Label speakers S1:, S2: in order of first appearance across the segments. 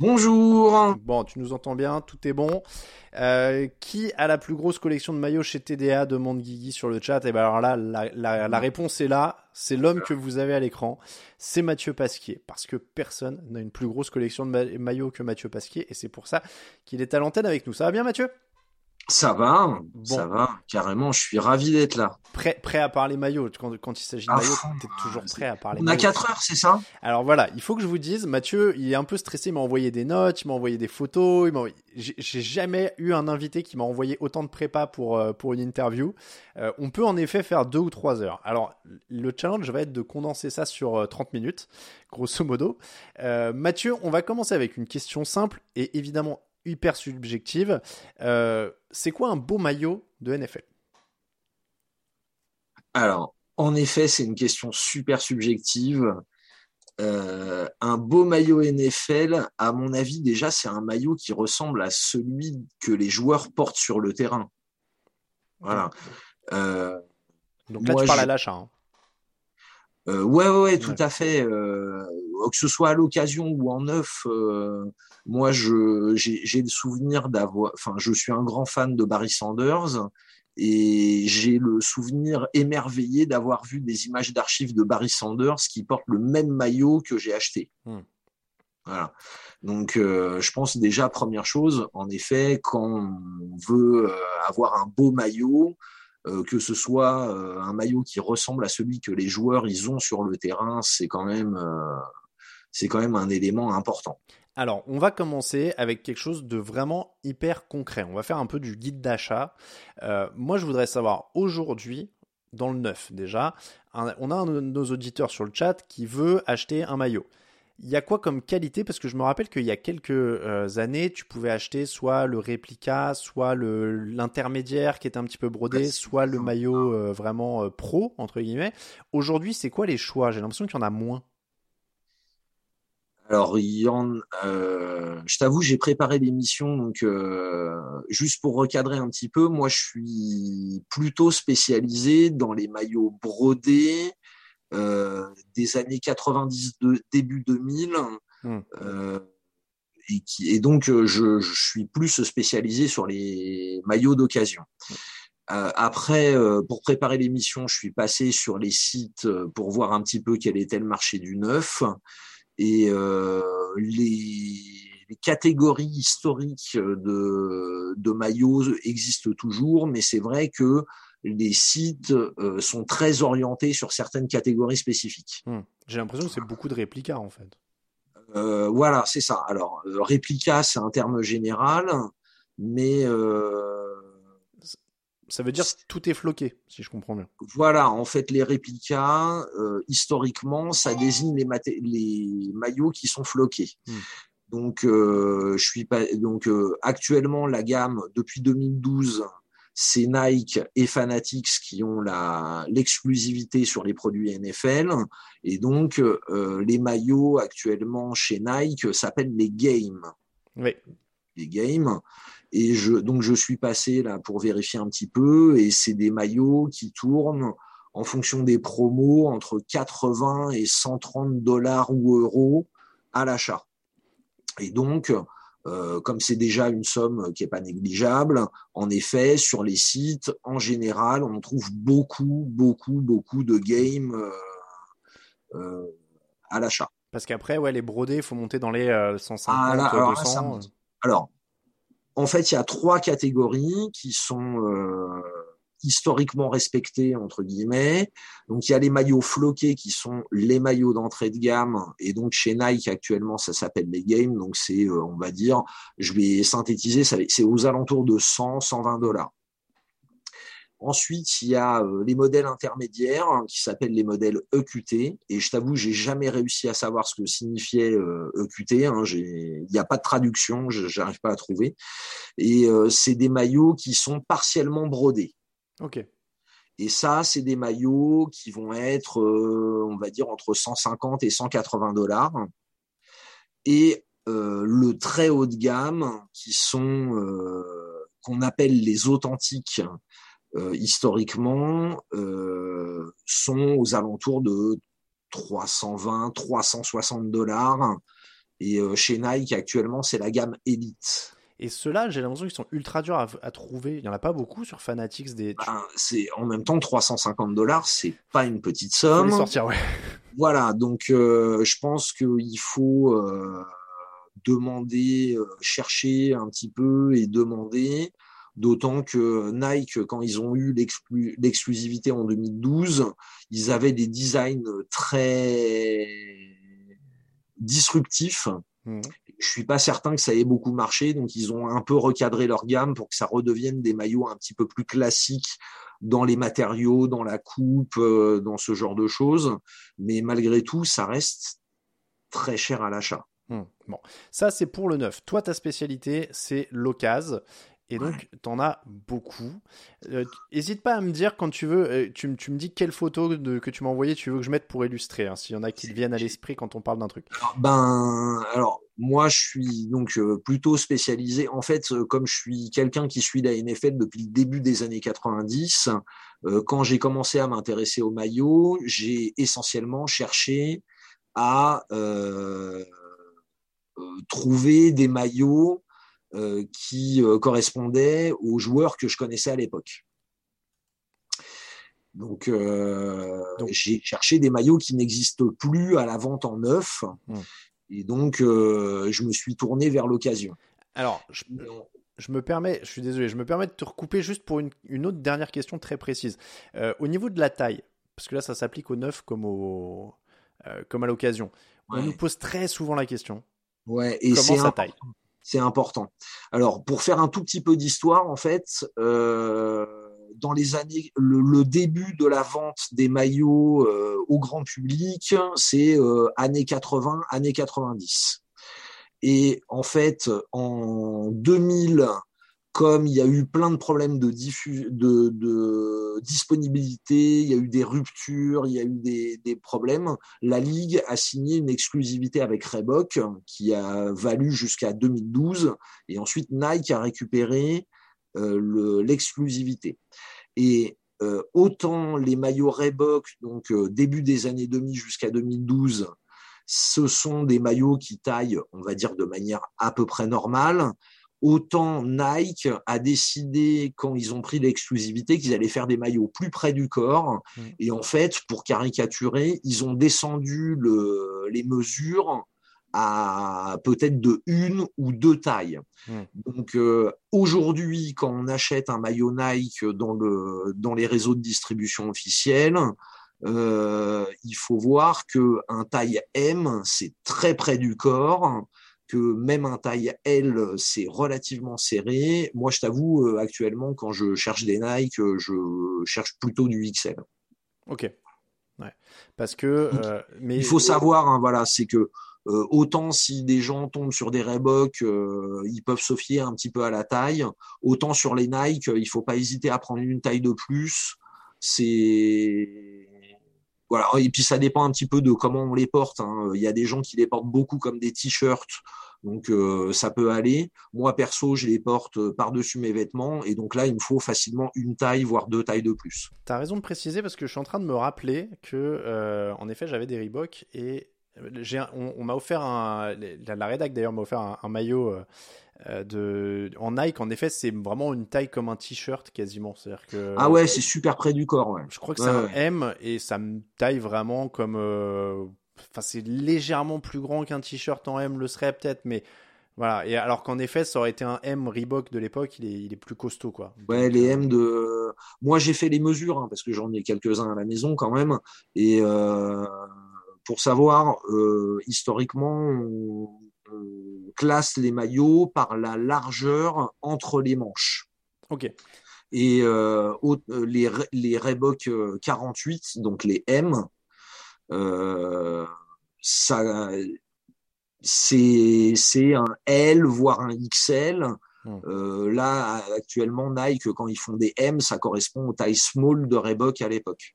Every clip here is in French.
S1: Bonjour.
S2: Bon, tu nous entends bien, tout est bon. Euh, qui a la plus grosse collection de maillots chez TDA demande Guigui sur le chat. Et ben alors là, la, réponse est là. C'est l'homme que vous avez à l'écran. C'est Mathieu Pasquier. Parce que personne n'a une plus grosse collection de ma- maillots que Mathieu Pasquier. Et c'est pour ça qu'il est à l'antenne avec nous. Ça va bien Mathieu?
S1: Ça va,
S2: Bon.
S1: ça va, carrément, je suis ravi d'être là.
S2: prêt, prêt à parler maillot. Quand, quand il s'agit de
S1: À
S2: maillot, t'es toujours prêt à parler
S1: On a
S2: maillot.
S1: 4 heures, c'est ça?
S2: Alors voilà, il faut que je vous dise, Mathieu, il est un peu stressé, il m'a envoyé des notes, il m'a envoyé des photos, j'ai jamais eu un invité qui m'a envoyé autant de prépa pour, euh, pour une interview. Euh, on peut en effet faire deux ou trois heures. Alors le challenge va être de condenser ça sur euh, 30 minutes, grosso modo. Euh, Mathieu, on va commencer avec une question simple et évidemment hyper subjective. Euh, C'est quoi un beau maillot de NFL
S1: Alors, en effet, c'est une question super subjective. Euh, un beau maillot NFL, à mon avis, déjà, c'est un maillot qui ressemble à celui que les joueurs portent sur le terrain. Voilà. Euh,
S2: Donc là,
S1: Moi,
S2: tu parles
S1: je-
S2: à l'achat. hein.
S1: Euh, ouais, ouais, ouais, tout
S2: Ouais.
S1: à fait. Euh, que ce soit à l'occasion ou en neuf, euh, moi, je j'ai j'ai le souvenir d'avoir. Enfin, je suis un grand fan de Barry Sanders et j'ai le souvenir émerveillé d'avoir vu des images d'archives de Barry Sanders qui portent le même maillot que j'ai acheté.
S2: Hmm.
S1: Voilà. Donc, euh, je pense déjà première chose, en effet, quand on veut euh, avoir un beau maillot, que ce soit euh, un maillot qui ressemble à celui que les joueurs ils ont sur le terrain, c'est quand même euh, c'est quand même un élément important.
S2: Alors, on va commencer avec quelque chose de vraiment hyper concret. On va faire un peu du guide d'achat. Euh, moi, je voudrais savoir aujourd'hui, dans le neuf déjà, on a un de nos auditeurs sur le chat qui veut acheter un maillot. Il y a quoi comme qualité? Parce que je me rappelle qu'il y a quelques euh, années, tu pouvais acheter soit le réplica, soit le l'intermédiaire qui était un petit peu brodé, soit le
S1: ça.
S2: maillot euh, vraiment euh, pro entre guillemets. Aujourd'hui, c'est quoi les choix? J'ai l'impression qu'il y en a moins.
S1: Alors, il y en, je t'avoue, j'ai préparé l'émission, donc juste pour recadrer un petit peu, moi, je suis plutôt spécialisé dans les maillots brodés des années 90, de, début 2000,
S2: Hmm.
S1: euh, et, qui, et donc euh, je, je suis plus spécialisé sur les maillots d'occasion. Euh, après, euh, pour préparer l'émission, je suis passé sur les sites euh, pour voir un petit peu quel était le marché du neuf. Et euh, les, les catégories historiques de, de maillots existent toujours, mais c'est vrai que les sites euh, sont très orientés sur certaines catégories spécifiques.
S2: Hmm. J'ai l'impression que c'est beaucoup de réplicas en fait.
S1: Euh, voilà, c'est ça. Alors, euh, réplica, c'est un terme général, mais euh,
S2: Ça veut dire que tout est floqué, si je comprends bien.
S1: voilà, en fait, les réplicas, historiquement, ça désigne les, maté- les maillots qui sont floqués.
S2: Hmm.
S1: Donc, je suis pas. Donc, actuellement, la gamme depuis 2012, c'est Nike et Fanatics qui ont la l'exclusivité sur les produits NFL. Et donc, euh, les maillots actuellement chez Nike s'appellent les Games.
S2: Oui.
S1: les games. Et je, donc je suis passé là pour vérifier un petit peu, et c'est des maillots qui tournent en fonction des promos entre 80 et 130 dollars ou euros à l'achat. Et donc, euh, comme c'est déjà une somme qui n'est pas négligeable, en effet, sur les sites, en général, on trouve beaucoup, beaucoup, beaucoup de games euh, euh, à l'achat.
S2: Parce qu'après, ouais, les brodés, il faut monter dans les 150, ah, alors, 200.
S1: alors, en fait, il y a trois catégories qui sont historiquement respectés entre guillemets. Donc il y a les maillots floqués qui sont les maillots d'entrée de gamme et donc chez Nike actuellement ça s'appelle les games donc c'est euh, on va dire je vais synthétiser c'est aux alentours de 100 120 dollars. Ensuite, il y a euh, les modèles intermédiaires hein, qui s'appellent les modèles EQT. Et je t'avoue, j'ai jamais réussi à savoir ce que signifiait EQT. Euh, e hein. Il n'y a pas de traduction, je n'arrive pas à trouver. Et c'est des maillots qui sont partiellement brodés.
S2: Ok.
S1: Et ça, c'est des maillots qui vont être, euh, on va dire, entre 150 et 180 dollars. Et euh, le très haut de gamme, qui sont euh, qu'on appelle les authentiques historiquement, sont aux alentours de 320, 360 dollars. Et chez Nike, actuellement, c'est la gamme Elite.
S2: Et ceux-là, j'ai l'impression qu'ils sont ultra durs à, trouver. Il n'y en a pas beaucoup sur Fanatics. Des...
S1: Ben, c'est en même temps 350 dollars, c'est pas une petite somme.
S2: Faut les sortir, ouais.
S1: Voilà, donc euh, je pense qu'il faut euh, demander, euh, chercher un petit peu et demander. D'autant que Nike, quand ils ont eu l'exclusivité en 2012, ils avaient des designs très disruptifs. Mmh. Je suis pas certain que ça ait beaucoup marché, donc ils ont un peu recadré leur gamme pour que ça redevienne des maillots un petit peu plus classiques dans les matériaux, dans la coupe, euh, dans ce genre de choses. Mais malgré tout, ça reste très cher à l'achat.
S2: Mmh. Bon, ça c'est pour le neuf. Toi, ta spécialité, c'est l'occasion. Et donc, tu en as beaucoup. N'hésite euh, pas à me dire quand tu veux, euh, tu, me dis quelle photo que tu m'as envoyée tu veux que je mette pour illustrer, hein, s'il y en a qui te viennent à l'esprit quand on parle d'un truc.
S1: ben, alors, moi, je suis donc euh, plutôt spécialisé. En fait, comme je suis quelqu'un qui suit la NFL depuis le début des années 90, quand j'ai commencé à m'intéresser au maillot, j'ai essentiellement cherché à trouver des maillots euh, qui euh, correspondait aux joueurs que je connaissais à l'époque. Donc, euh, j'ai cherché des maillots qui n'existent plus à la vente en neuf. Hmm. Et donc, je me suis tourné vers l'occasion.
S2: Alors, je, me permets, je suis désolé, je me permets de te recouper juste pour une, autre dernière question très précise. au niveau de la taille, parce que là, ça s'applique au neuf comme, au, comme à l'occasion. On nous pose très souvent la question.
S1: Ouais, et comment ça taille? C'est important. Alors, pour faire un tout petit peu d'histoire, en fait, euh, dans les années, le, début de la vente des maillots euh, au grand public, c'est euh, années 80, années 90. Et en fait, en 2000, comme il y a eu plein de problèmes de, disponibilité, il y a eu des ruptures, il y a eu des, problèmes, la Ligue a signé une exclusivité avec Reebok qui a valu jusqu'à 2012 et ensuite Nike a récupéré euh, l'exclusivité. et euh, autant les maillots Reebok, donc euh, début des années 2000 jusqu'à 2012, ce sont des maillots qui taillent, on va dire, de manière à peu près normale. Autant Nike a décidé, quand ils ont pris l'exclusivité, qu'ils allaient faire des maillots plus près du corps. Mm. Et en fait, pour caricaturer, ils ont descendu les mesures à peut-être de une ou deux tailles. Mm. Donc euh, aujourd'hui, quand on achète un maillot Nike dans, le, dans les réseaux de distribution officiels, euh, il faut voir que un taille M, c'est très près du corps que même un taille L, c'est relativement serré. Moi, je t'avoue, euh, actuellement, quand je cherche des Nike, euh, je cherche plutôt du XL.
S2: Ok. Ouais. Parce que. Euh,
S1: mais... Il faut savoir, hein, voilà, c'est que autant si des gens tombent sur des Reebok, ils peuvent se fier un petit peu à la taille. Autant sur les Nike, il faut pas hésiter à prendre une taille de plus. C'est voilà. Et puis ça dépend un petit peu de comment on les porte. Hein. Il y a des gens qui les portent beaucoup comme des t-shirts Donc euh, ça peut aller. Moi perso, je les porte euh, par-dessus mes vêtements et donc là, il me faut facilement une taille, voire deux tailles de plus.
S2: Tu as raison de préciser parce que je suis en train de me rappeler que, euh, en effet, j'avais des Reebok et on, m'a offert un. La, la rédac d'ailleurs m'a offert un, maillot. De, en Nike, en effet, c'est vraiment une taille comme un t-shirt quasiment. C'est-à-dire que,
S1: ah ouais, c'est super près du corps. Ouais.
S2: Je crois que c'est un M et ça me taille vraiment comme Enfin, c'est légèrement plus grand qu'un t-shirt en M le serait peut-être, mais voilà. Et alors qu'en effet, ça aurait été un M Reebok de l'époque, il est, il est plus costaud, quoi.
S1: Ouais, les M de. Moi, j'ai fait les mesures hein, parce que j'en ai quelques-uns à la maison quand même, et euh, pour savoir, euh, historiquement, on, classe les maillots par la largeur entre les manches.
S2: Ok.
S1: Et euh, les, les Reebok 48, donc les M, euh, ça, c'est, un L, voire un XL. Hmm. Euh, là, actuellement, Nike, quand ils font des M, ça correspond aux tailles small de Reebok à l'époque.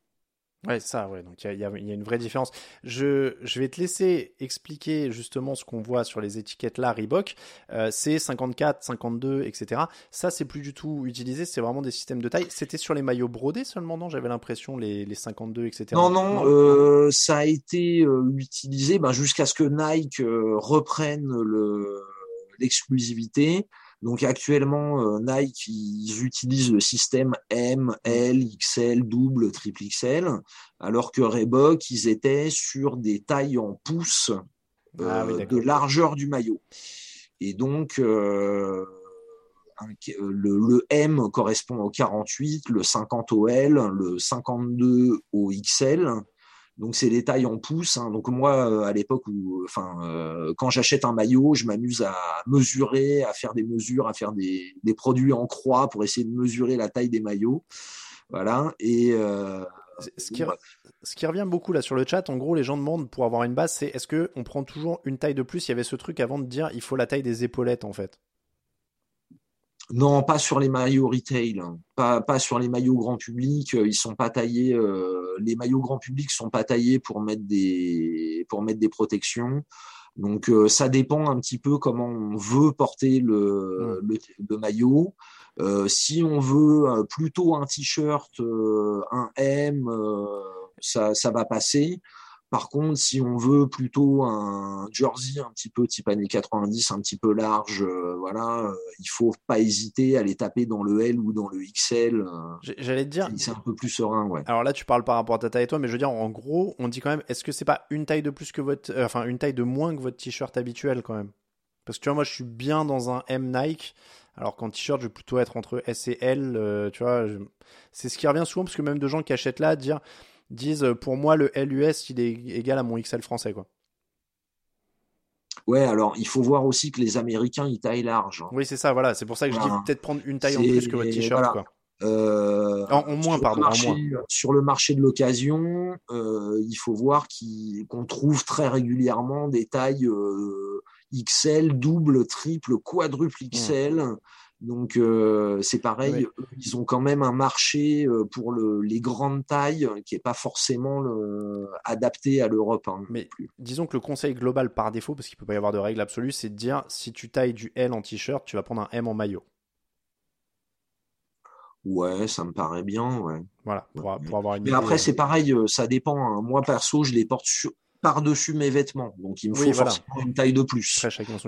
S2: Ouais, ça, ouais. Donc il y, y a, une vraie différence. Je, je, vais te laisser expliquer justement ce qu'on voit sur les étiquettes là, Reebok. Euh, c'est 54, 52, etc. Ça, c'est plus du tout utilisé. C'est vraiment des systèmes de taille. C'était sur les maillots brodés seulement, non? J'avais l'impression les, les 52, etc.
S1: Non, non. Euh, ça a été euh, utilisé ben, jusqu'à ce que Nike euh, reprenne le l'exclusivité. Donc actuellement, euh, Nike, ils utilisent le système M, L, XL, double, triple XL, alors que Reebok, ils étaient sur des tailles en pouces ah euh, de largeur du maillot. Et donc, euh, le, le, M correspond au 48, le 50 au L, le 52 au XL, donc c'est des tailles en pouces. Hein. Donc moi, euh, à l'époque où, enfin, euh, quand j'achète un maillot, je m'amuse à mesurer, à faire des mesures, à faire des, des, produits en croix pour essayer de mesurer la taille des maillots. Voilà. Et euh,
S2: ce, qui, ce, qui, revient beaucoup là sur le chat, en gros, les gens demandent pour avoir une base, c'est est-ce que on prend toujours une taille de plus? Il y avait ce truc avant de dire il faut la taille des épaulettes en fait.
S1: Non, pas sur les maillots retail, hein. pas, pas sur les maillots grand public. Euh, ils sont pas taillés. Euh, les maillots grand public sont pas taillés pour mettre des pour mettre des protections. Donc euh, ça dépend un petit peu comment on veut porter le, le, le maillot. si on veut plutôt un t-shirt, un M, ça, ça va passer. Par contre, si on veut plutôt un jersey un petit peu type années 90, un petit peu large, euh, voilà, euh, il faut pas hésiter à les taper dans le L ou dans le XL.
S2: Euh, j'allais te dire.
S1: C'est un peu plus serein, ouais.
S2: Alors là, tu parles par rapport à ta taille et toi, mais je veux dire, en gros, on dit quand même, est-ce que c'est pas une taille de plus que votre, enfin, une taille de moins que votre t-shirt habituel quand même? Parce que tu vois, moi, je suis bien dans un M Nike. Alors qu'en t-shirt, je vais plutôt être entre S et L, tu vois. C'est ce qui revient souvent, parce que même de gens qui achètent là, dire disent euh, pour moi le LUS il est égal à mon XL français quoi.
S1: Ouais, alors il faut voir aussi que les Américains ils taillent large.
S2: Oui, c'est ça, voilà. C'est pour ça que je dis peut-être prendre une taille en plus que votre t-shirt. Quoi.
S1: Euh,
S2: en, moins, pardon.
S1: en
S2: moins.
S1: Sur le marché de l'occasion, euh, il faut voir qu'on trouve très régulièrement des tailles XL, double, triple, quadruple XL. Mmh. Donc euh, c'est pareil, ils ont quand même un marché euh, pour le, les grandes tailles qui n'est pas forcément le, adapté à l'Europe. Hein,
S2: Mais disons que le conseil global par défaut, parce qu'il peut pas y avoir de règle absolue, c'est de dire si tu tailles du L en t-shirt, tu vas prendre un M en maillot.
S1: Ouais, ça me paraît bien, ouais.
S2: Voilà, pour, avoir une
S1: Mais après, c'est pareil, euh, ça dépend. Hein. Moi, perso, je les porte sur, par-dessus mes vêtements. Donc il me faut forcément une taille de plus.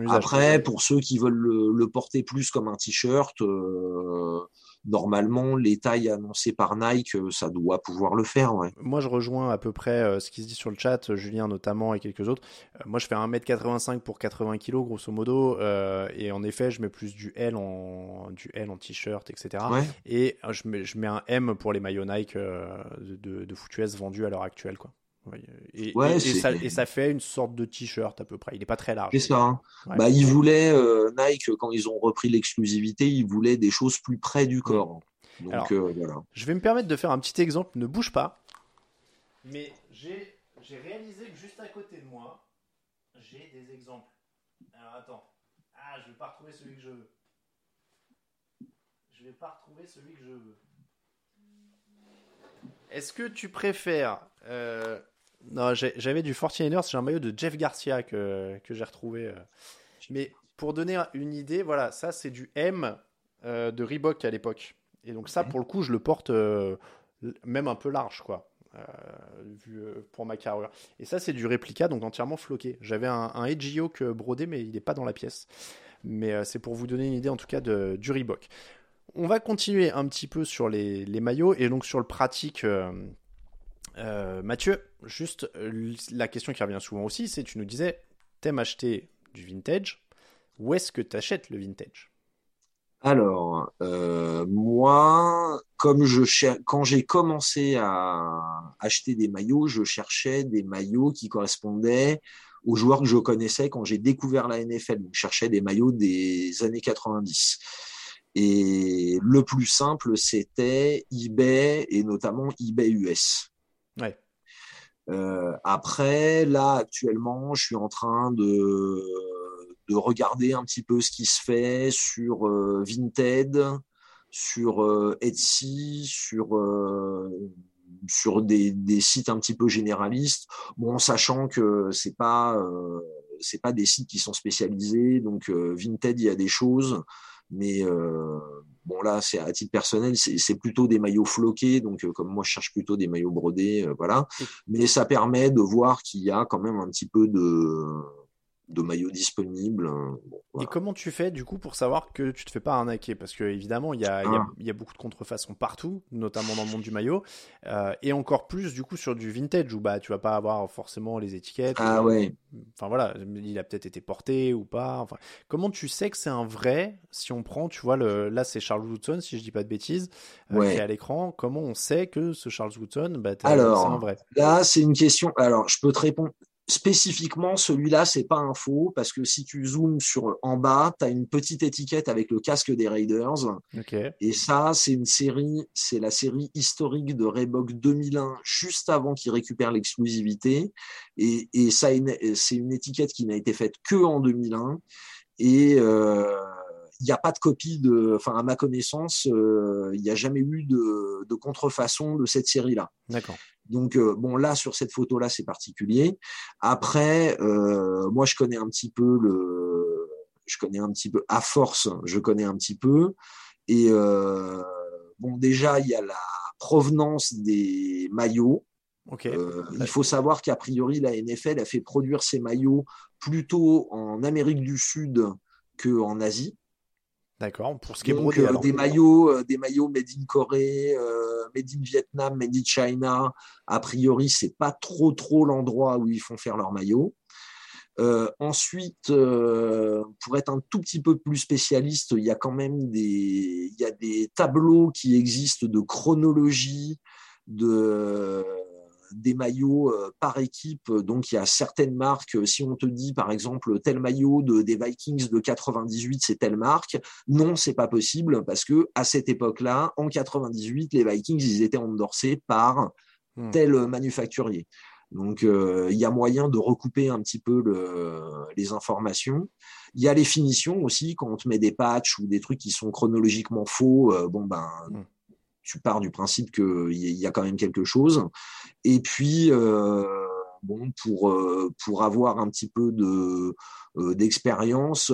S1: Après, pour ceux qui veulent le, porter plus comme un t-shirt, euh, normalement les tailles annoncées par Nike, euh, ça doit pouvoir le faire. Ouais.
S2: Moi je rejoins à peu près euh, ce qui se dit sur le chat, Julien notamment et quelques autres. moi je fais 1m85 pour 80 kg grosso modo. et en effet je mets plus du L en, du L en t-shirt, etc. Et je mets, je mets un M pour les maillots Nike de, de, de vendus à l'heure actuelle. quoi. Et, ça, fait une sorte de t-shirt à peu près. Il n'est pas très large.
S1: C'est ça. Hein. Bah, ils voulaient, euh, Nike, quand ils ont repris l'exclusivité, ils voulaient des choses plus près du corps. Donc, euh, voilà.
S2: Je vais me permettre de faire un petit exemple. Ne bouge pas. Mais j'ai réalisé que juste à côté de moi, j'ai des exemples. Alors attends. Ah, je vais pas retrouver celui que je veux. Je vais pas retrouver celui que je veux. Est-ce que tu préfères euh, non, j'avais du 49ers, j'ai un maillot de Jeff Garcia que, que j'ai retrouvé. Euh. Mais pour donner une idée, voilà, ça c'est du M de Reebok à l'époque. Et donc ça, pour le coup, je le porte même un peu large, quoi. vu pour ma carrure. Et ça, c'est du réplica, donc entièrement floqué. J'avais un, un Edgy brodé, mais il n'est pas dans la pièce. Mais c'est pour vous donner une idée, en tout cas, de, du Reebok. On va continuer un petit peu sur les, maillots et donc sur le pratique. Euh, euh, Mathieu, juste euh, la question qui revient souvent aussi, c'est tu nous disais, t'aimes acheter du vintage. Où est-ce que tu achètes le vintage?
S1: Alors, moi, comme quand j'ai commencé à acheter des maillots, je cherchais des maillots qui correspondaient aux joueurs que je connaissais quand j'ai découvert la NFL. je cherchais des maillots des années 90. Et le plus simple, c'était eBay et notamment eBay US. Euh, après, là, actuellement, je suis en train de, de regarder un petit peu ce qui se fait sur euh, Vinted, sur euh, Etsy, sur, sur des, des, sites un petit peu généralistes. Bon, sachant que c'est pas, c'est pas des sites qui sont spécialisés. Donc, Vinted, il y a des choses. Mais euh, bon là, c'est à titre personnel, c'est plutôt des maillots floqués, donc euh, comme moi je cherche plutôt des maillots brodés, euh, voilà. Mais ça permet de voir qu'il y a quand même un petit peu de de maillots disponibles. Hein.
S2: Et comment tu fais du coup pour savoir que tu te fais pas arnaquer? Parce que évidemment, il y, a, ah. y, a, beaucoup de contrefaçons partout, notamment dans le monde du maillot, euh, et encore plus du coup sur du vintage où bah tu vas pas avoir forcément les étiquettes.
S1: Ah ouais.
S2: Enfin voilà, il a peut-être été porté ou pas. Enfin, comment tu sais que c'est un vrai Si on prend, tu vois, le, là c'est Charles Woodson, si je dis pas de bêtises, euh, qui est à l'écran. Comment on sait que ce Charles Woodson, bah, c'est un vrai?
S1: Là, c'est une question. Alors, je peux te répondre spécifiquement, celui-là, c'est pas un faux parce que si tu zoomes sur en bas, tu as une petite étiquette avec le casque des Raiders. Et ça, c'est une série, c'est la série historique de Reebok 2001, juste avant qu'ils récupèrent l'exclusivité. Et, et ça, c'est une étiquette qui n'a été faite que en 2001. Et euh, il n'y a pas de copie de, enfin à ma connaissance, euh, il n'y a jamais eu de, de contrefaçon de cette série-là.
S2: D'accord.
S1: Donc euh, bon là sur cette photo là c'est particulier. Après euh, moi je connais un petit peu le, je connais un petit peu à force je connais un petit peu et euh, bon déjà il y a la provenance des maillots. il faut savoir qu'a priori la NFL a fait produire ces maillots plutôt en Amérique du Sud qu'en Asie.
S2: D'accord. Pour ce qui est brodé, euh,
S1: des maillots, euh, des maillots made in Corée, euh, made in Vietnam, made in China. A priori, c'est pas trop trop l'endroit où ils font faire leurs maillots. ensuite, pour être un tout petit peu plus spécialiste, il y a quand même des, il y a des tableaux qui existent de chronologie de des maillots euh, par équipe. Donc, il y a certaines marques. Euh, si on te dit, par exemple, tel maillot de, des Vikings de 98, c'est telle marque. Non, c'est pas possible parce que à cette époque-là, en 98, les Vikings, ils étaient endorsés par hmm. tel manufacturier. Donc, euh, il y a moyen de recouper un petit peu le, les informations. Il y a les finitions aussi, quand on te met des patchs ou des trucs qui sont chronologiquement faux, bon ben, hmm tu pars du principe qu'il y a quand même quelque chose. Et puis, euh, bon, pour, euh, pour avoir un petit peu de euh, d'expérience,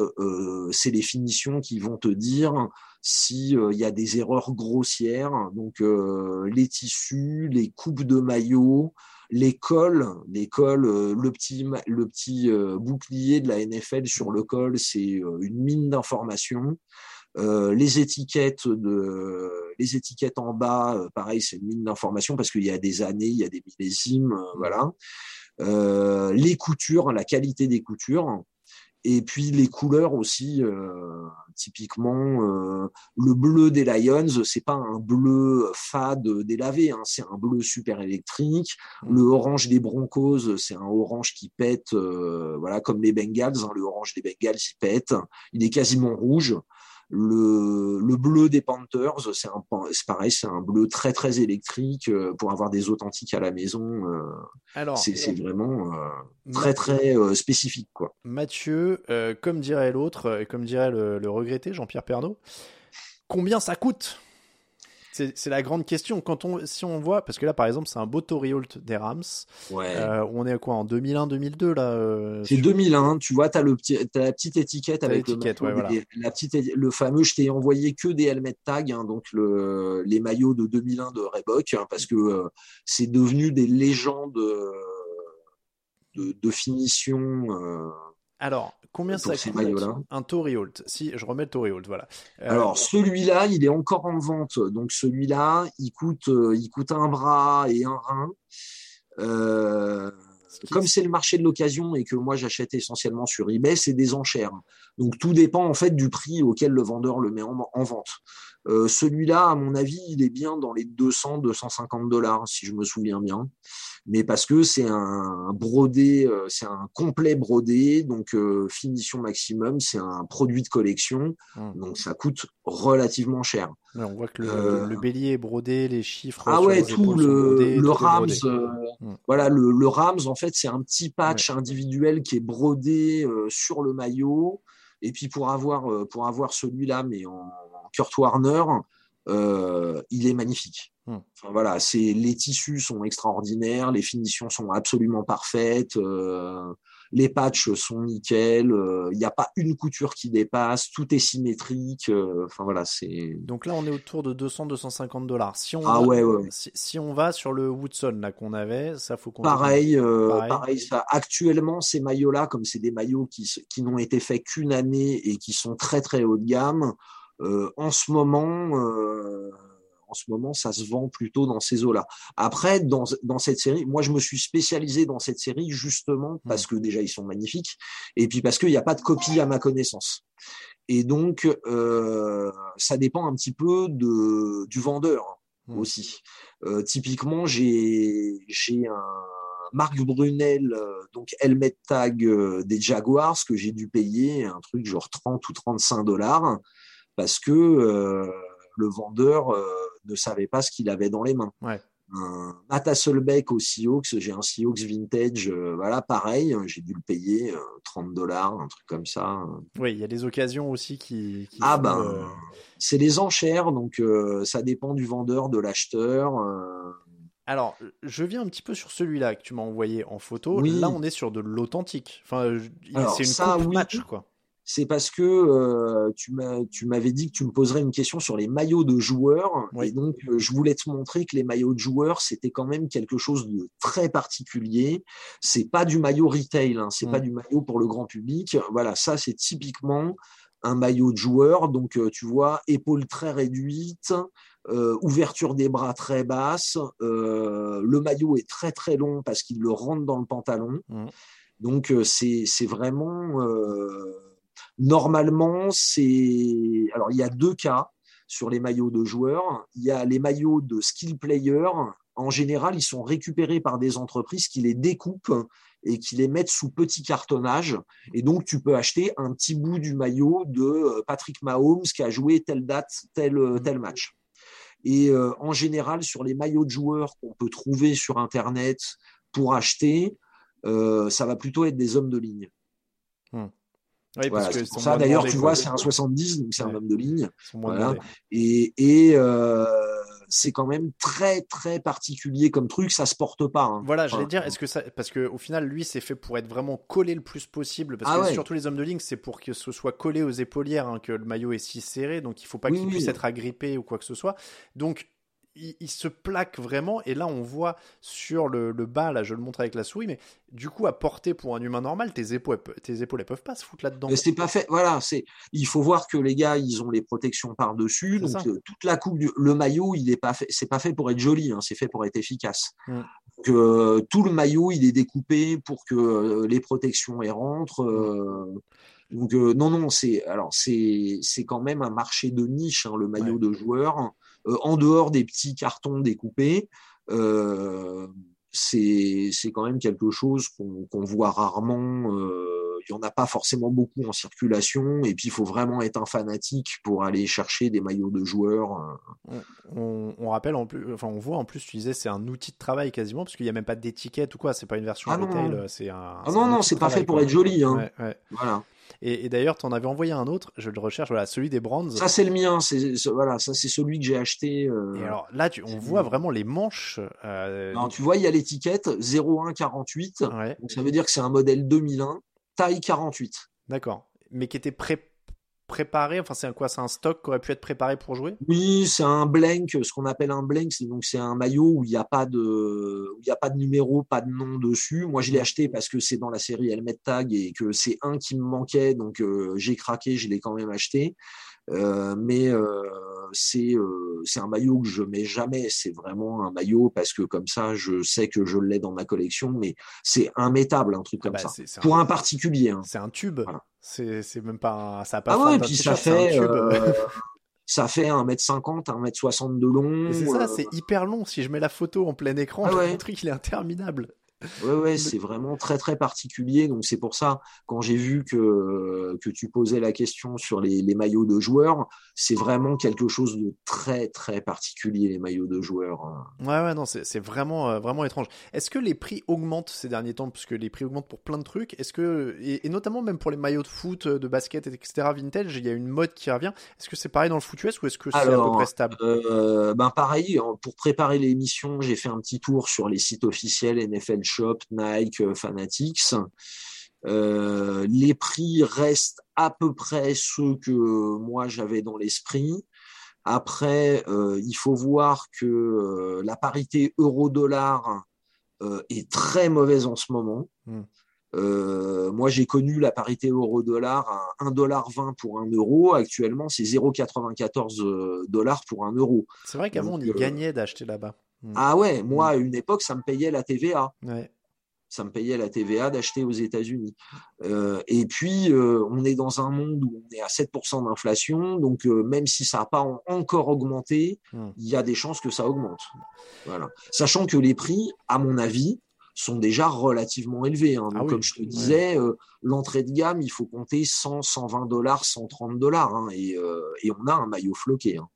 S1: c'est les finitions qui vont te dire s'il il y a des erreurs grossières. Donc, les tissus, les coupes de maillot, les cols, les cols, le petit, le petit bouclier de la NFL sur le col, c'est une mine d'informations. Les étiquettes de les étiquettes en bas, euh, pareil, c'est une mine d'information parce qu'il y a des années, il y a des millésimes, euh, voilà. les coutures, la qualité des coutures, et puis les couleurs aussi. typiquement, le bleu des Lions, c'est pas un bleu fade délavé, hein, c'est un bleu super électrique. Mmh. Le orange des Broncos, c'est un orange qui pète, voilà, comme les Bengals. Hein, le orange des Bengals, il pète. Il est quasiment rouge. Le, le bleu des Panthers, c'est pareil, c'est un bleu très très électrique euh, pour avoir des authentiques à la maison. Euh, c'est vraiment euh, très très spécifique quoi.
S2: Mathieu, comme dirait l'autre et comme dirait le, regretté Jean-Pierre Pernaud, combien ça coûte? C'est la grande question. Quand on, si on voit, parce que là, par exemple, c'est un beau Toriult des Rams.
S1: Ouais.
S2: Euh, on est à quoi en 2001, 2002 là euh,
S1: C'est 2001. Tu vois, t'as le petit, as la petite étiquette avec
S2: le, ouais, voilà.
S1: la petite, le fameux. Je t'ai envoyé que des helmet tags, hein, donc le, les maillots de 2001 de Reebok, hein, parce que euh, c'est devenu des légendes de, de finition.
S2: Alors, Combien ça coûte un Toriult Si je remets le Toriult, voilà.
S1: Euh, Alors celui-là, il est encore en vente. Donc celui-là, il coûte, euh, il coûte un bras et un rein. Euh, comme c'est le marché de l'occasion et que moi j'achète essentiellement sur eBay, c'est des enchères. Donc tout dépend en fait du prix auquel le vendeur le met en, vente. Celui-là, à mon avis, il est bien dans les 200-250 dollars, si je me souviens bien mais parce que c'est un brodé, euh, c'est un complet brodé, donc euh, finition maximum, c'est un produit de collection, mmh. donc ça coûte relativement cher.
S2: on voit que le, euh, bélier est brodé, les chiffres.
S1: Ah ouais, tout le, le Rams, mmh. voilà, le, le, Rams en fait c'est un petit patch individuel qui est brodé sur le maillot, et puis pour avoir pour avoir celui-là mais en Kurt Warner, il est magnifique. Hmm. voilà, c'est les tissus sont extraordinaires, les finitions sont absolument parfaites, euh, les patchs sont nickel, euh, il n'y a pas une couture qui dépasse, tout est symétrique. Euh, enfin voilà, c'est.
S2: Donc là, on est autour de 200-250 dollars. Si on
S1: ah
S2: va,
S1: ouais, ouais.
S2: Si, on va sur le Woodson là qu'on avait, ça faut qu'on.
S1: Pareil, pareil, ça. Actuellement, ces maillots-là, comme c'est des maillots qui qui n'ont été faits qu'une année et qui sont très très haut de gamme, en ce moment en ce moment, ça se vend plutôt dans ces eaux-là. Après, dans, dans cette série, moi, je me suis spécialisé dans cette série justement parce que déjà, ils sont magnifiques et puis parce qu'il n'y a pas de copie à ma connaissance. Et donc, euh, ça dépend un petit peu de, du vendeur hmm. aussi. Euh, typiquement, j'ai un Marc Brunel, euh, donc helmet tag des Jaguars que j'ai dû payer un truc genre 30 ou 35 dollars parce que le vendeur euh, ne savait pas ce qu'il avait dans les mains.
S2: Ouais.
S1: Un Matt Hasselbeck au Seahawks, j'ai un Seahawks vintage, euh, voilà, pareil, j'ai dû le payer 30 euh, dollars, un truc comme ça.
S2: Oui, il y a des occasions aussi qui.
S1: ah ben, c'est les enchères, donc ça dépend du vendeur, de l'acheteur.
S2: Alors, je viens un petit peu sur celui-là que tu m'as envoyé en photo. Là, on est sur de l'authentique. Enfin, c'est une ça, match, quoi
S1: c'est parce que euh, tu m'avais dit que tu me poserais une question sur les maillots de joueurs. Et donc, euh, je voulais te montrer que les maillots de joueurs, c'était quand même quelque chose de très particulier. C'est pas du maillot retail, hein, c'est pas mm. du maillot pour le grand public. Voilà, ça, c'est typiquement un maillot de joueur. Donc, euh, tu vois, épaules très réduites, ouverture des bras très basse. le maillot est très très long parce qu'il le rentre dans le pantalon. Mm. Donc, c'est vraiment Normalement, c'est. Alors, il y a deux cas sur les maillots de joueurs. Il y a les maillots de skill player. En général, ils sont récupérés par des entreprises qui les découpent et qui les mettent sous petit cartonnage. Et donc, tu peux acheter un petit bout du maillot de euh, Patrick Mahomes qui a joué telle date, tel, euh, tel match. Et euh, en général, sur les maillots de joueurs qu'on peut trouver sur Internet pour acheter, ça va plutôt être des hommes de ligne.
S2: Hmm.
S1: Oui, parce que ça, d'ailleurs, tu vois, c'est un 70, donc c'est un homme de ligne. Voilà. Et, et euh, c'est quand même très, très particulier comme truc, ça se porte pas. Hein.
S2: Voilà, j'allais dire, est-ce que ça. Parce qu'au final, lui, c'est fait pour être vraiment collé le plus possible. Parce ah que surtout les hommes de ligne, c'est pour que ce soit collé aux épaulières, hein, que le maillot est si serré, donc il faut pas qu'il puisse être agrippé ou quoi que ce soit. Donc, il, se plaque vraiment. Et là, on voit sur le, bas, là, je le montre avec la souris, mais du coup, à porter pour un humain normal, tes épaules, tes épaules, elles peuvent pas se foutre là-dedans.
S1: C'est pas fait. Voilà, c'est. Il faut voir que les gars, ils ont les protections par dessus. Donc euh, toute la coupe, du... le maillot, il est pas fait. C'est pas fait pour être joli. Hein, c'est fait pour être efficace. Mm. Euh, tout le maillot, il est découpé pour que euh, les protections y rentrent. donc non, non, c'est alors c'est c'est quand même un marché de niche, hein, le maillot de joueur. Euh, en dehors des petits cartons découpés, euh, c'est quand même quelque chose qu'on voit rarement. Euh, il n'y en a pas forcément beaucoup en circulation. Et puis, il faut vraiment être un fanatique pour aller chercher des maillots de joueurs.
S2: On, rappelle, en plus, enfin, on voit en plus, tu disais, c'est un outil de travail quasiment, parce qu'il n'y a même pas d'étiquette ou quoi. C'est pas une version
S1: ah
S2: retail. C'est un,
S1: ah non, non, c'est pas fait pour être joli. Hein. Voilà.
S2: Et, et d'ailleurs, tu en avais envoyé un autre, je le recherche, voilà, celui des Brands.
S1: Ça, c'est le mien. C'est voilà, ça c'est celui que j'ai acheté. Euh,
S2: et alors là, tu, on voit vraiment les manches.
S1: Euh, non, tu vois, il y a l'étiquette 0148. Ouais. Donc ça veut dire que c'est un modèle 2001, taille 48.
S2: D'accord. Mais qui était pré préparé Enfin, c'est un quoi C'est stock qui aurait pu être préparé pour jouer?
S1: Oui, c'est un blank, ce qu'on appelle un blank. C'est donc c'est un maillot où il n'y a pas de, il a pas de numéro, pas de nom dessus. Moi, je l'ai acheté parce que c'est dans la série Helmet Tag et que c'est un qui me manquait, donc euh, j'ai craqué, je l'ai quand même acheté. Euh, mais euh, c'est euh, c'est un maillot que je mets jamais. C'est vraiment un maillot parce que comme ça, je sais que je l'ai dans ma collection. Mais c'est immétable, un truc ah comme bah, ça. Pour un, particulier. Hein.
S2: C'est un tube. C'est même pas. Ça a
S1: pas. Ah ouais, puis ça fait. ça fait 1m50, 1m60 de long.
S2: C'est ça, c'est hyper long. Si je mets la photo en plein écran, ah le truc il est interminable.
S1: Ouais, ouais, c'est vraiment très très particulier. Donc c'est pour ça, quand j'ai vu que, que tu posais la question sur les, les maillots de joueurs, c'est vraiment quelque chose de très très particulier, les maillots de joueurs. Hein.
S2: Ouais, ouais, non, c'est vraiment, euh, vraiment étrange. Est-ce que les prix augmentent ces derniers temps? Puisque les prix augmentent pour plein de trucs. Est-ce que, et, notamment même pour les maillots de foot, de basket, etc., vintage, il y a une mode qui revient. Est-ce que c'est pareil dans le foot US ou est-ce que c'est à peu près stable?
S1: euh, Ben pareil, pour préparer l'émission, j'ai fait un petit tour sur les sites officiels NFL Shop, Nike, euh, Fanatics. Euh, les prix restent à peu près ceux que moi j'avais dans l'esprit. Après, euh, il faut voir que la parité euro-dollar est très mauvaise en ce moment. Hmm. moi, j'ai connu la parité euro-dollar à 1,20$ pour 1 euro. Actuellement, c'est 0,94 dollars pour 1 euro.
S2: C'est vrai qu'avant, on y gagnait d'acheter là-bas.
S1: Hmm. Ah ouais, moi, à une époque, ça me payait la TVA. Ouais ça me payait la TVA d'acheter aux États-Unis. Euh, et puis, euh, on est dans un monde où on est à 7% d'inflation, donc euh, même si ça n'a pas encore augmenté, hmm. il y a des chances que ça augmente. Voilà. Sachant que les prix, à mon avis, sont déjà relativement élevés. Hein. Ah comme je te disais, l'entrée de gamme, il faut compter 100, 120 dollars, 130 dollars, hein, et, et, on a un maillot floqué. Hein.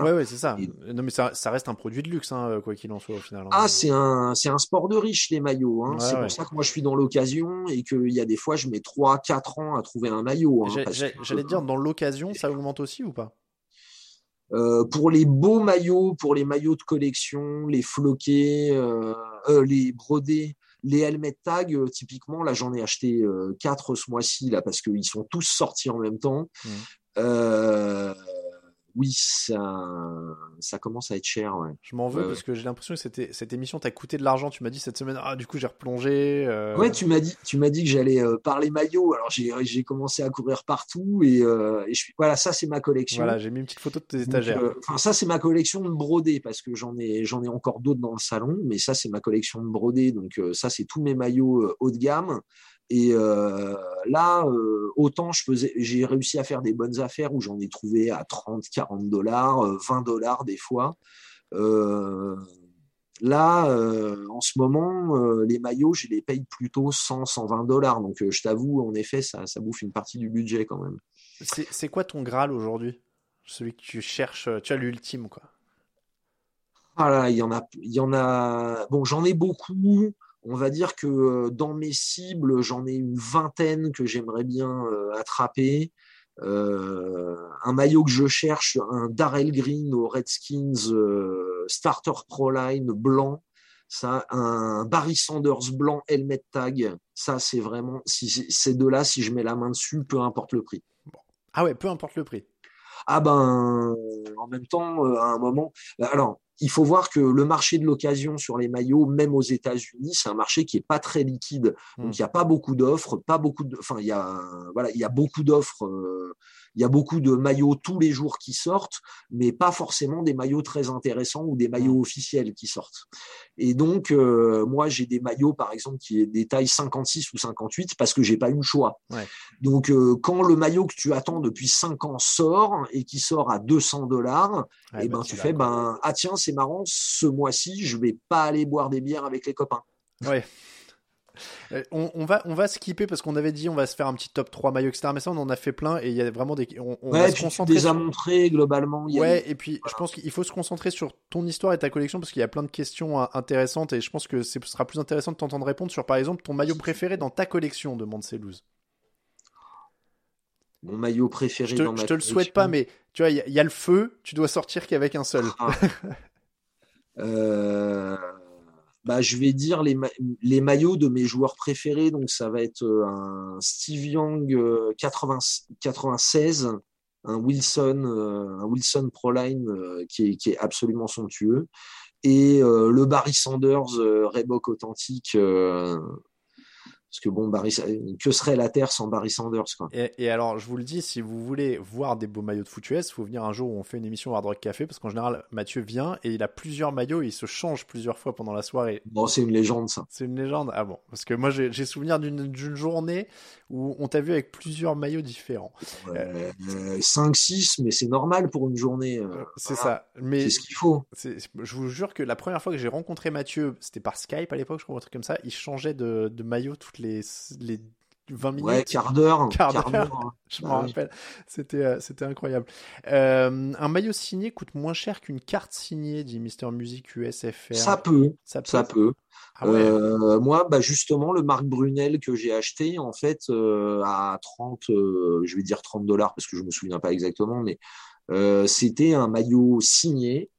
S2: Ouais, ouais, c'est ça. Non, mais ça, ça, reste un produit de luxe, hein, quoi qu'il en soit au final. Hein.
S1: Ah, c'est un, c'est un sport de riche les maillots. Hein. c'est pour ça que moi je suis dans l'occasion et qu'il y a des fois je mets 3-4 ans à trouver un maillot.
S2: J'allais dire dans l'occasion, ça augmente aussi ou pas?
S1: Euh, pour les beaux maillots, pour les maillots de collection, les floqués, euh, euh, les brodés, les helmet tags, typiquement, là j'en ai acheté quatre ce mois-ci là parce qu'ils sont tous sortis en même temps. Mmh. Oui, ça, ça commence à être cher. Ouais.
S2: Je m'en veux parce que j'ai l'impression que c'était, cette émission t'a coûté de l'argent. Tu m'as dit cette semaine, ah, du coup, j'ai replongé. Euh...
S1: Ouais, tu m'as dit, tu m'as dit que j'allais euh, parler maillot. Alors, j'ai, j'ai commencé à courir partout et, euh, et je suis, voilà, ça, c'est ma collection.
S2: Voilà, j'ai mis une petite photo de tes étagères.
S1: Enfin, ça, c'est ma collection de brodés parce que j'en ai, j'en ai encore d'autres dans le salon, mais ça, c'est ma collection de brodés. Donc, ça, c'est tous mes maillots haut de gamme. Et euh, là, euh, autant j'ai réussi à faire des bonnes affaires où j'en ai trouvé à 30, 40 dollars, 20 dollars des fois. Euh, là, en ce moment, les maillots, je les paye plutôt 100, 120 dollars. Donc, je t'avoue, en effet, ça, ça bouffe une partie du budget quand même.
S2: C'est quoi ton Graal aujourd'hui? Celui que tu cherches, tu as l'ultime, quoi.
S1: Ah là, il y en a, il y en a. Bon, j'en ai beaucoup on va dire que euh, dans mes cibles, j'en ai une vingtaine que j'aimerais bien euh, attraper. Euh, un maillot que je cherche, un Darrell Green aux Redskins Starter Pro Line blanc. Ça, un Barry Sanders blanc helmet tag. Ça, c'est vraiment, si ces deux-là, si je mets la main dessus, peu importe le prix.
S2: Ah ouais, peu importe le prix.
S1: Ah ben, en même temps, à un moment, alors il faut voir que le marché de l'occasion sur les maillots, même aux États-Unis, c'est un marché qui est pas très liquide. Donc hmm. il n'y a pas beaucoup d'offres, pas beaucoup de, enfin il y a voilà, il y a beaucoup d'offres euh, il y a beaucoup de maillots tous les jours qui sortent, mais pas forcément des maillots très intéressants ou des maillots officiels qui sortent. Et donc, euh, moi, j'ai des maillots, par exemple, qui est des tailles 56 ou 58 parce que j'ai pas eu le choix. Donc, euh, quand le maillot que tu attends depuis 5 ans sort et qui sort à 200 dollars, et eh ben, bah, tu fais, ben, ah tiens, c'est marrant, ce mois-ci, je vais pas aller boire des bières avec les copains.
S2: Ouais. Euh, on, va, on va skipper parce qu'on avait dit on va se faire un petit top 3 maillots, etc. Mais ça, on en a fait plein et il y a vraiment des. On,
S1: on va se concentrer. Tu les montrés globalement.
S2: ouais, et puis je pense qu'il faut se concentrer sur ton histoire et ta collection parce qu'il y a plein de questions euh, intéressantes et je pense que ce sera plus intéressant de t'entendre répondre sur par exemple ton maillot préféré dans ta collection de Mancelouz.
S1: Mon maillot préféré
S2: je te,
S1: dans ma
S2: je te le souhaite pas, mais tu vois, il y, a le feu, tu dois sortir qu'avec un seul.
S1: Ah. euh, bah, je vais dire les, les, maillots de mes joueurs préférés. Donc, ça va être euh, un Steve Young 80, euh, 96, un Wilson, un Wilson Proline qui est, qui est absolument somptueux, et le Barry Sanders Reebok authentique parce que bon, Barry, que serait la Terre sans Barry Sanders quoi.
S2: Et, alors, je vous le dis, si vous voulez voir des beaux maillots de foot US, il faut venir un jour où on fait une émission Hard Rock Café, parce qu'en général, Mathieu vient et il a plusieurs maillots, et il se change plusieurs fois pendant la soirée.
S1: Bon, c'est une légende ça.
S2: C'est une légende Ah bon, parce que moi j'ai souvenir d'une journée où on t'a vu avec plusieurs maillots différents.
S1: Ouais, 5-6, euh, mais c'est normal pour une journée. Euh,
S2: c'est ça. Mais
S1: c'est ce qu'il faut.
S2: Je vous jure que la première fois que j'ai rencontré Mathieu, c'était par Skype à l'époque, je crois, un truc comme ça, il changeait de, de maillot toutes les, les 20 minutes.
S1: Ouais, quart d'heure.
S2: Quart d'heure. Je m'en rappelle. C'était, euh, c'était incroyable. Euh, un maillot signé coûte moins cher qu'une carte signée, dit Mister Music USFR.
S1: Ça peut. Ça peut. Ça peut. Ah euh, moi, bah justement, le Marc Brunel que j'ai acheté, en fait, à 30, je vais dire 30 dollars parce que je me souviens pas exactement, mais c'était un maillot signé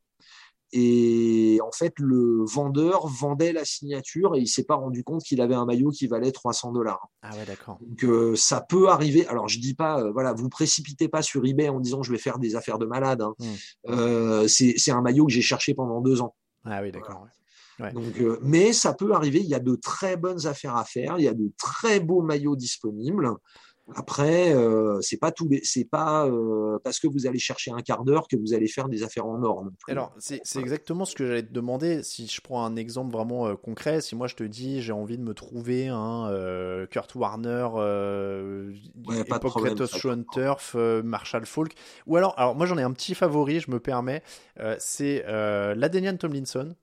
S1: et en fait, le vendeur vendait la signature et il s'est pas rendu compte qu'il avait un maillot qui valait 300 dollars.
S2: Ah ouais, d'accord.
S1: Donc euh, ça peut arriver. Alors je dis pas, euh, voilà, vous précipitez pas sur eBay en disant je vais faire des affaires de malade. Hein. Hmm. Euh, c'est un maillot que j'ai cherché pendant deux ans.
S2: Ah oui, d'accord.
S1: Donc, mais ça peut arriver. Il y a de très bonnes affaires à faire. Il y a de très beaux maillots disponibles. Après, euh, c'est pas tout, c'est pas euh, parce que vous allez chercher un quart d'heure que vous allez faire des affaires en or.
S2: Alors, c'est exactement ce que j'allais te demander. Si je prends un exemple vraiment euh, concret, si moi je te dis j'ai envie de me trouver un Kurt Warner, ouais, époque Kratos Turf, Marshall Falk, ou alors, alors moi j'en ai un petit favori, je me permets, c'est l'Adenian Tomlinson.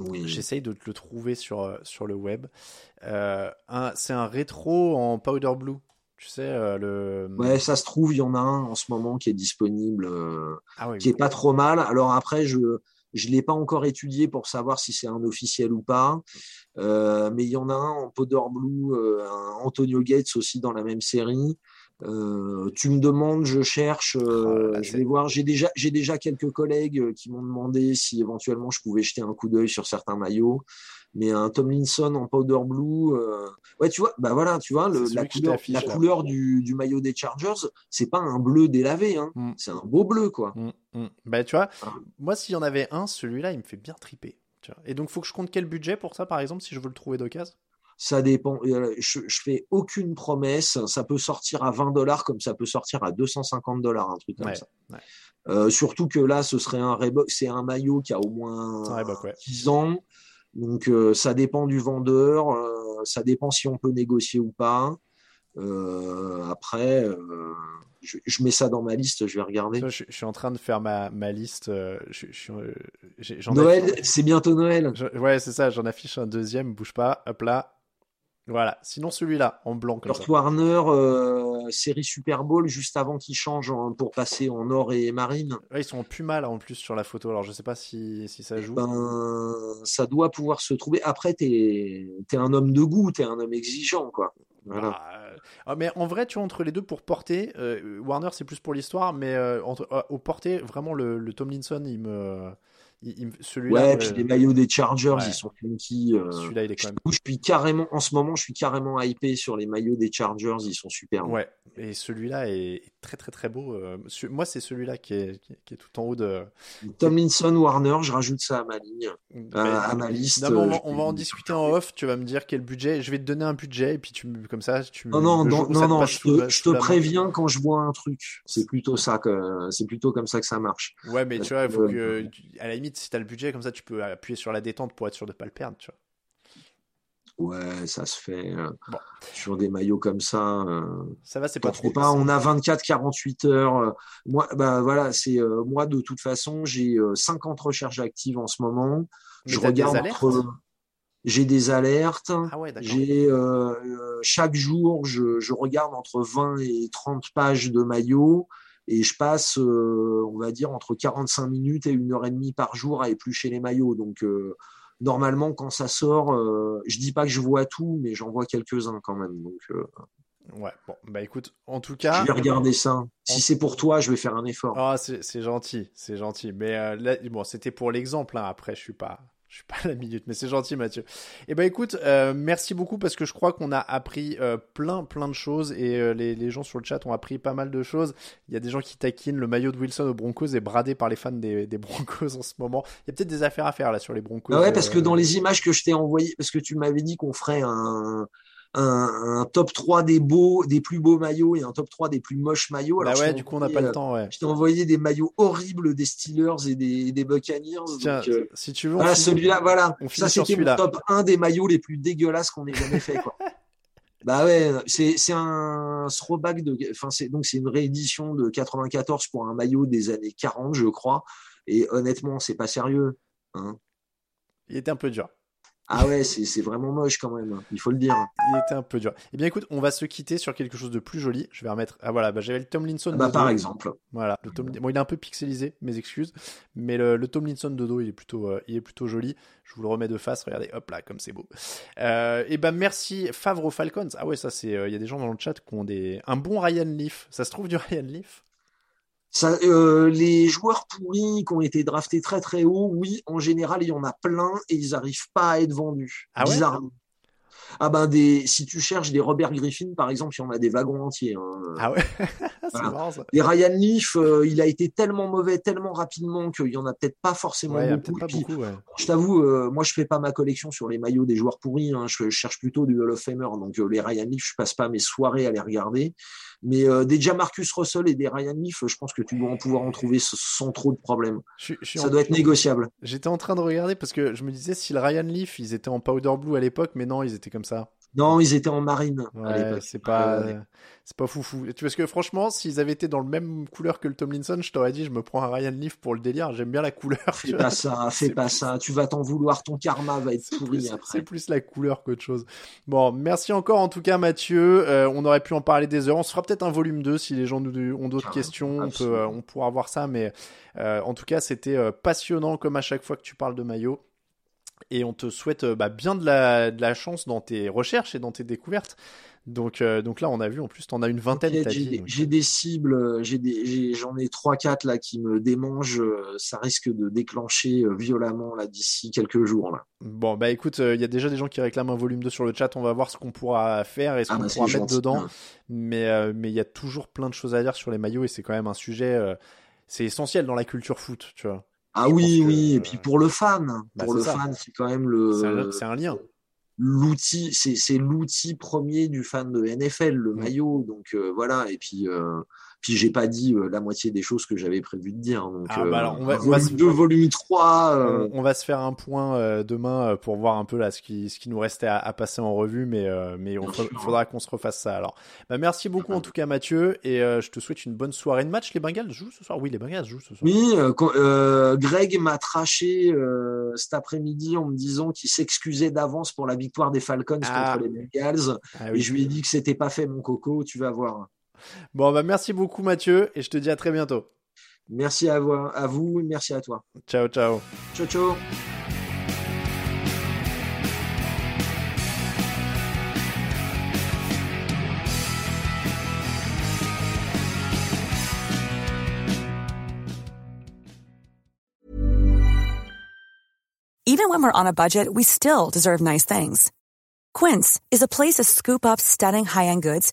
S2: Oui. J'essaye de te le trouver sur, sur le web. c'est un rétro en powder blue. Tu sais, euh, le.
S1: Ouais, ça se trouve, il y en a un en ce moment qui est disponible, euh, ah qui est pas trop mal. Alors après, je je l'ai pas encore étudié pour savoir si c'est un officiel ou pas, euh, mais il y en a un en Powder Blue, un Antonio Gates aussi dans la même série. tu me demandes, je cherche, oh je vais voir. J'ai déjà, j'ai déjà quelques collègues qui m'ont demandé si éventuellement je pouvais jeter un coup d'œil sur certains maillots mais un Tomlinson en powder blue, euh, ouais, tu vois, bah voilà, tu vois, la, couleur, du, maillot des Chargers, c'est pas un bleu délavé, hein, mm. c'est un beau bleu, quoi.
S2: Mm, mm. Bah, tu vois, ah. moi, s'il y en avait un, celui-là, il me fait bien triper. Tu vois. Et donc, faut que je compte quel budget pour ça, par exemple, si je veux le trouver d'occasion?
S1: Ça dépend. Euh, je, je fais aucune promesse. Ça peut sortir à 20 dollars comme ça peut sortir à 250 dollars, un truc comme ça. Euh, surtout que là, ce serait un Reebok, c'est un maillot qui a au moins 10 ans. Donc euh, ça dépend du vendeur, euh, ça dépend si on peut négocier ou pas. Euh, après, je, mets ça dans ma liste, je vais regarder.
S2: Je, suis en train de faire ma, ma liste.
S1: Noël, c'est bientôt Noël.
S2: ouais, c'est ça, j'en affiche un deuxième, bouge pas, hop là. Voilà, sinon celui-là, en blanc comme
S1: Kurt Warner, série Super Bowl, juste avant qu'il change pour passer en or et marine.
S2: ils sont en puma là en plus sur la photo, alors je sais pas si, si ça joue.
S1: Ben, ça doit pouvoir se trouver. Après, tu es, un homme de goût, tu es un homme exigeant, quoi. Voilà.
S2: Ah, ah, mais en vrai, tu vois, entre les deux, pour porter, euh, Warner c'est plus pour l'histoire, mais euh, entre, euh, au porter, vraiment le, le Tomlinson, il me
S1: celui-là. Ouais, puis les maillots des Chargers, ils sont funky.
S2: Euh, celui-là, il est quand même.
S1: Je suis carrément, en ce moment, je suis carrément hypé sur les maillots des Chargers, ils sont super.
S2: Ouais, et celui-là est très très très beau. Euh, moi, c'est celui-là qui est, qui est, tout en haut de.
S1: Tomlinson, Warner, je rajoute ça à ma ligne, à, ma liste.
S2: on, va, on, va, en discuter en off. Tu vas me dire quel budget. Je vais te donner un budget et puis tu comme ça, tu.
S1: Non non non non, non je te, je te préviens quand je vois un truc. C'est plutôt ça que c'est plutôt comme ça que ça marche.
S2: Ouais, mais tu vois, il faut que à la limite si tu as le budget, comme ça, tu peux appuyer sur la détente pour être sûr de ne pas le perdre. Tu vois.
S1: Ouais, ça se fait. Euh, sur des maillots comme ça. Euh,
S2: ça va, c'est pas trop.
S1: Pas. On a 24-48 heures. Euh, moi, bah voilà, c'est moi de toute façon, j'ai 50 recherches actives en ce moment. je regarde entre. J'ai des alertes. Ah ouais, j'ai chaque jour, je, je, regarde entre 20 et 30 pages de maillots et je passe, euh, on va dire, entre 45 minutes et une heure et demie par jour à éplucher les maillots. Donc, euh, normalement, quand ça sort, euh, je dis pas que je vois tout, mais j'en vois quelques-uns quand même. Donc,
S2: Ouais, bon, bah écoute, en tout cas.
S1: Je vais regarder ça. Si c'est pour toi, je vais faire un effort.
S2: Ah, c'est gentil, c'est gentil. Mais euh, là, bon, c'était pour l'exemple. Hein. Après, je suis pas, je suis pas à la minute, mais c'est gentil, Mathieu. Eh ben, écoute, euh, merci beaucoup parce que je crois qu'on a appris euh, plein, plein de choses et euh, les, les, gens sur le chat ont appris pas mal de choses. Il y a des gens qui taquinent le maillot de Wilson aux Broncos est bradé par les fans des, des Broncos en ce moment. Il y a peut-être des affaires à faire là sur les Broncos.
S1: Ah ouais, parce que dans les images que je t'ai envoyées, parce que tu m'avais dit qu'on ferait un un, top 3 des beaux, des plus beaux maillots et un top 3 des plus moches maillots.
S2: Alors, bah ouais, du coup, on n'a pas le temps, ouais.
S1: Je t'ai envoyé des maillots horribles des Steelers et des, des Buccaneers.
S2: Tiens, donc, euh, si tu veux.
S1: Voilà, celui-là, voilà. Ça, c'était mon top 1 des maillots les plus dégueulasses qu'on ait jamais fait, quoi. Bah ouais, c'est un throwback de, enfin c'est donc c'est une réédition de 94 pour un maillot des années 40, je crois. Et honnêtement, c'est pas sérieux. Hein.
S2: Il était un peu dur.
S1: Ah ouais, c'est vraiment moche quand même, hein. il faut le dire.
S2: Il était un peu dur. Eh bien écoute, on va se quitter sur quelque chose de plus joli. Je vais remettre. Ah voilà, bah, j'avais le Tomlinson.
S1: Ah bah par exemple.
S2: Voilà, le Tom... bon il est un peu pixelisé, mes excuses, mais le, le Tomlinson de dos il est plutôt, euh, il est plutôt joli. Je vous le remets de face. Regardez, hop là, comme c'est beau. Euh, et ben merci Favre Falcons. Ah ouais, ça c'est, euh, il y a des gens dans le chat qui ont des un bon Ryan Leaf. Ça se trouve du Ryan Leaf?
S1: Ça, euh, les joueurs pourris qui ont été draftés très très haut, oui, en général, il y en a plein et ils n'arrivent pas à être vendus.
S2: Ah
S1: bizarrement. Ah ben des, si tu cherches des Robert Griffin par exemple, il y en a des wagons entiers. Hein.
S2: Ah ouais, c'est marrant ça.
S1: Et Ryan Leaf, euh, il a été tellement mauvais, tellement rapidement qu'il y en a peut-être pas forcément
S2: ouais,
S1: beaucoup.
S2: Pas beaucoup ouais.
S1: Je t'avoue, euh, moi je fais pas ma collection sur les maillots des joueurs pourris. Hein. Je, je, cherche plutôt du Hall of Famer. Donc euh, les Ryan Leaf, je passe pas mes soirées à les regarder. Mais déjà Marcus Russell et des Ryan Leaf, je pense que tu dois en pouvoir en trouver sans trop de problèmes.
S2: Je, je
S1: ça doit être négociable.
S2: J'étais en train de regarder parce que je me disais si le Ryan Leaf, ils étaient en powder blue à l'époque, mais non, ils étaient comme ça.
S1: Non, ils étaient en marine.
S2: Ouais, c'est pas, ouais. c'est pas foufou. Tu parce que franchement, s'ils avaient été dans le même couleur que le Tomlinson, je t'aurais dit, je me prends un Ryan Leaf pour le délire. J'aime bien la couleur.
S1: Fais pas ça, fais pas ça. Tu vas t'en vouloir. Ton karma va être pourri
S2: plus,
S1: après.
S2: C'est plus la couleur qu'autre chose. Bon, merci encore en tout cas, Mathieu. Euh, on aurait pu en parler des heures. On se fera peut-être un volume 2 si les gens nous ont d'autres ah, questions. On, peut, euh, on pourra voir ça. Mais euh, en tout cas, c'était passionnant comme à chaque fois que tu parles de maillot et on te souhaite bah, bien de la, de la, chance dans tes recherches et dans tes découvertes. Donc, euh, donc là, on a vu, en plus, tu en as une vingtaine.
S1: Okay, j'ai, j'ai des cibles, j'ai des, j'en ai trois, quatre là qui me démangent. Ça risque de déclencher violemment là d'ici quelques jours. Là.
S2: Bon, bah écoute, il euh, y a déjà des gens qui réclament un volume 2 sur le chat. On va voir ce qu'on pourra faire et ce
S1: ah,
S2: qu'on
S1: bah,
S2: pourra mettre
S1: gentil,
S2: dedans.
S1: hein.
S2: Mais euh, mais il y a toujours plein de choses à dire sur les maillots et c'est quand même un sujet. euh, c'est essentiel dans la culture foot, tu vois.
S1: Ah oui,
S2: que,
S1: oui. Et puis pour le fan,
S2: bah,
S1: pour
S2: c'est
S1: le
S2: ça.
S1: fan, c'est quand même le.
S2: C'est un, lien.
S1: l'outil, c'est, c'est l'outil premier du fan de NFL, le
S2: Mm.
S1: maillot. Donc euh, voilà. Et puis, euh, puis j'ai pas dit euh, la moitié des choses que j'avais prévu de dire. Donc,
S2: Ah, bah alors, on va-
S1: euh,
S2: on va
S1: volume
S2: se-
S1: 2, volume 3. euh,
S2: On, on va se faire un point demain pour voir un peu là ce qui, ce qui nous restait à, à passer en revue, mais, mais fa-
S1: sûr.
S2: faudra qu'on se refasse ça alors. Bah, merci beaucoup en tout cas Mathieu et je te souhaite une bonne soirée de match. Les Bengals jouent ce soir? Oui, les Bengals jouent ce soir.
S1: Oui, quand- Greg m'a traché cet après-midi en me disant qu'il s'excusait d'avance pour la victoire des Falcons
S2: Ah.
S1: contre les Bengals.
S2: Ah
S1: Et je lui ai dit que c'était pas fait, mon coco. Tu vas voir.
S2: Bon, bah merci beaucoup Mathieu et je te dis à très bientôt.
S1: Merci à vous, à vous et merci à toi.
S2: Ciao, ciao.
S1: Ciao, ciao.
S3: Even when we're on a budget, we still deserve nice things. Quince is a place to scoop up stunning high-end goods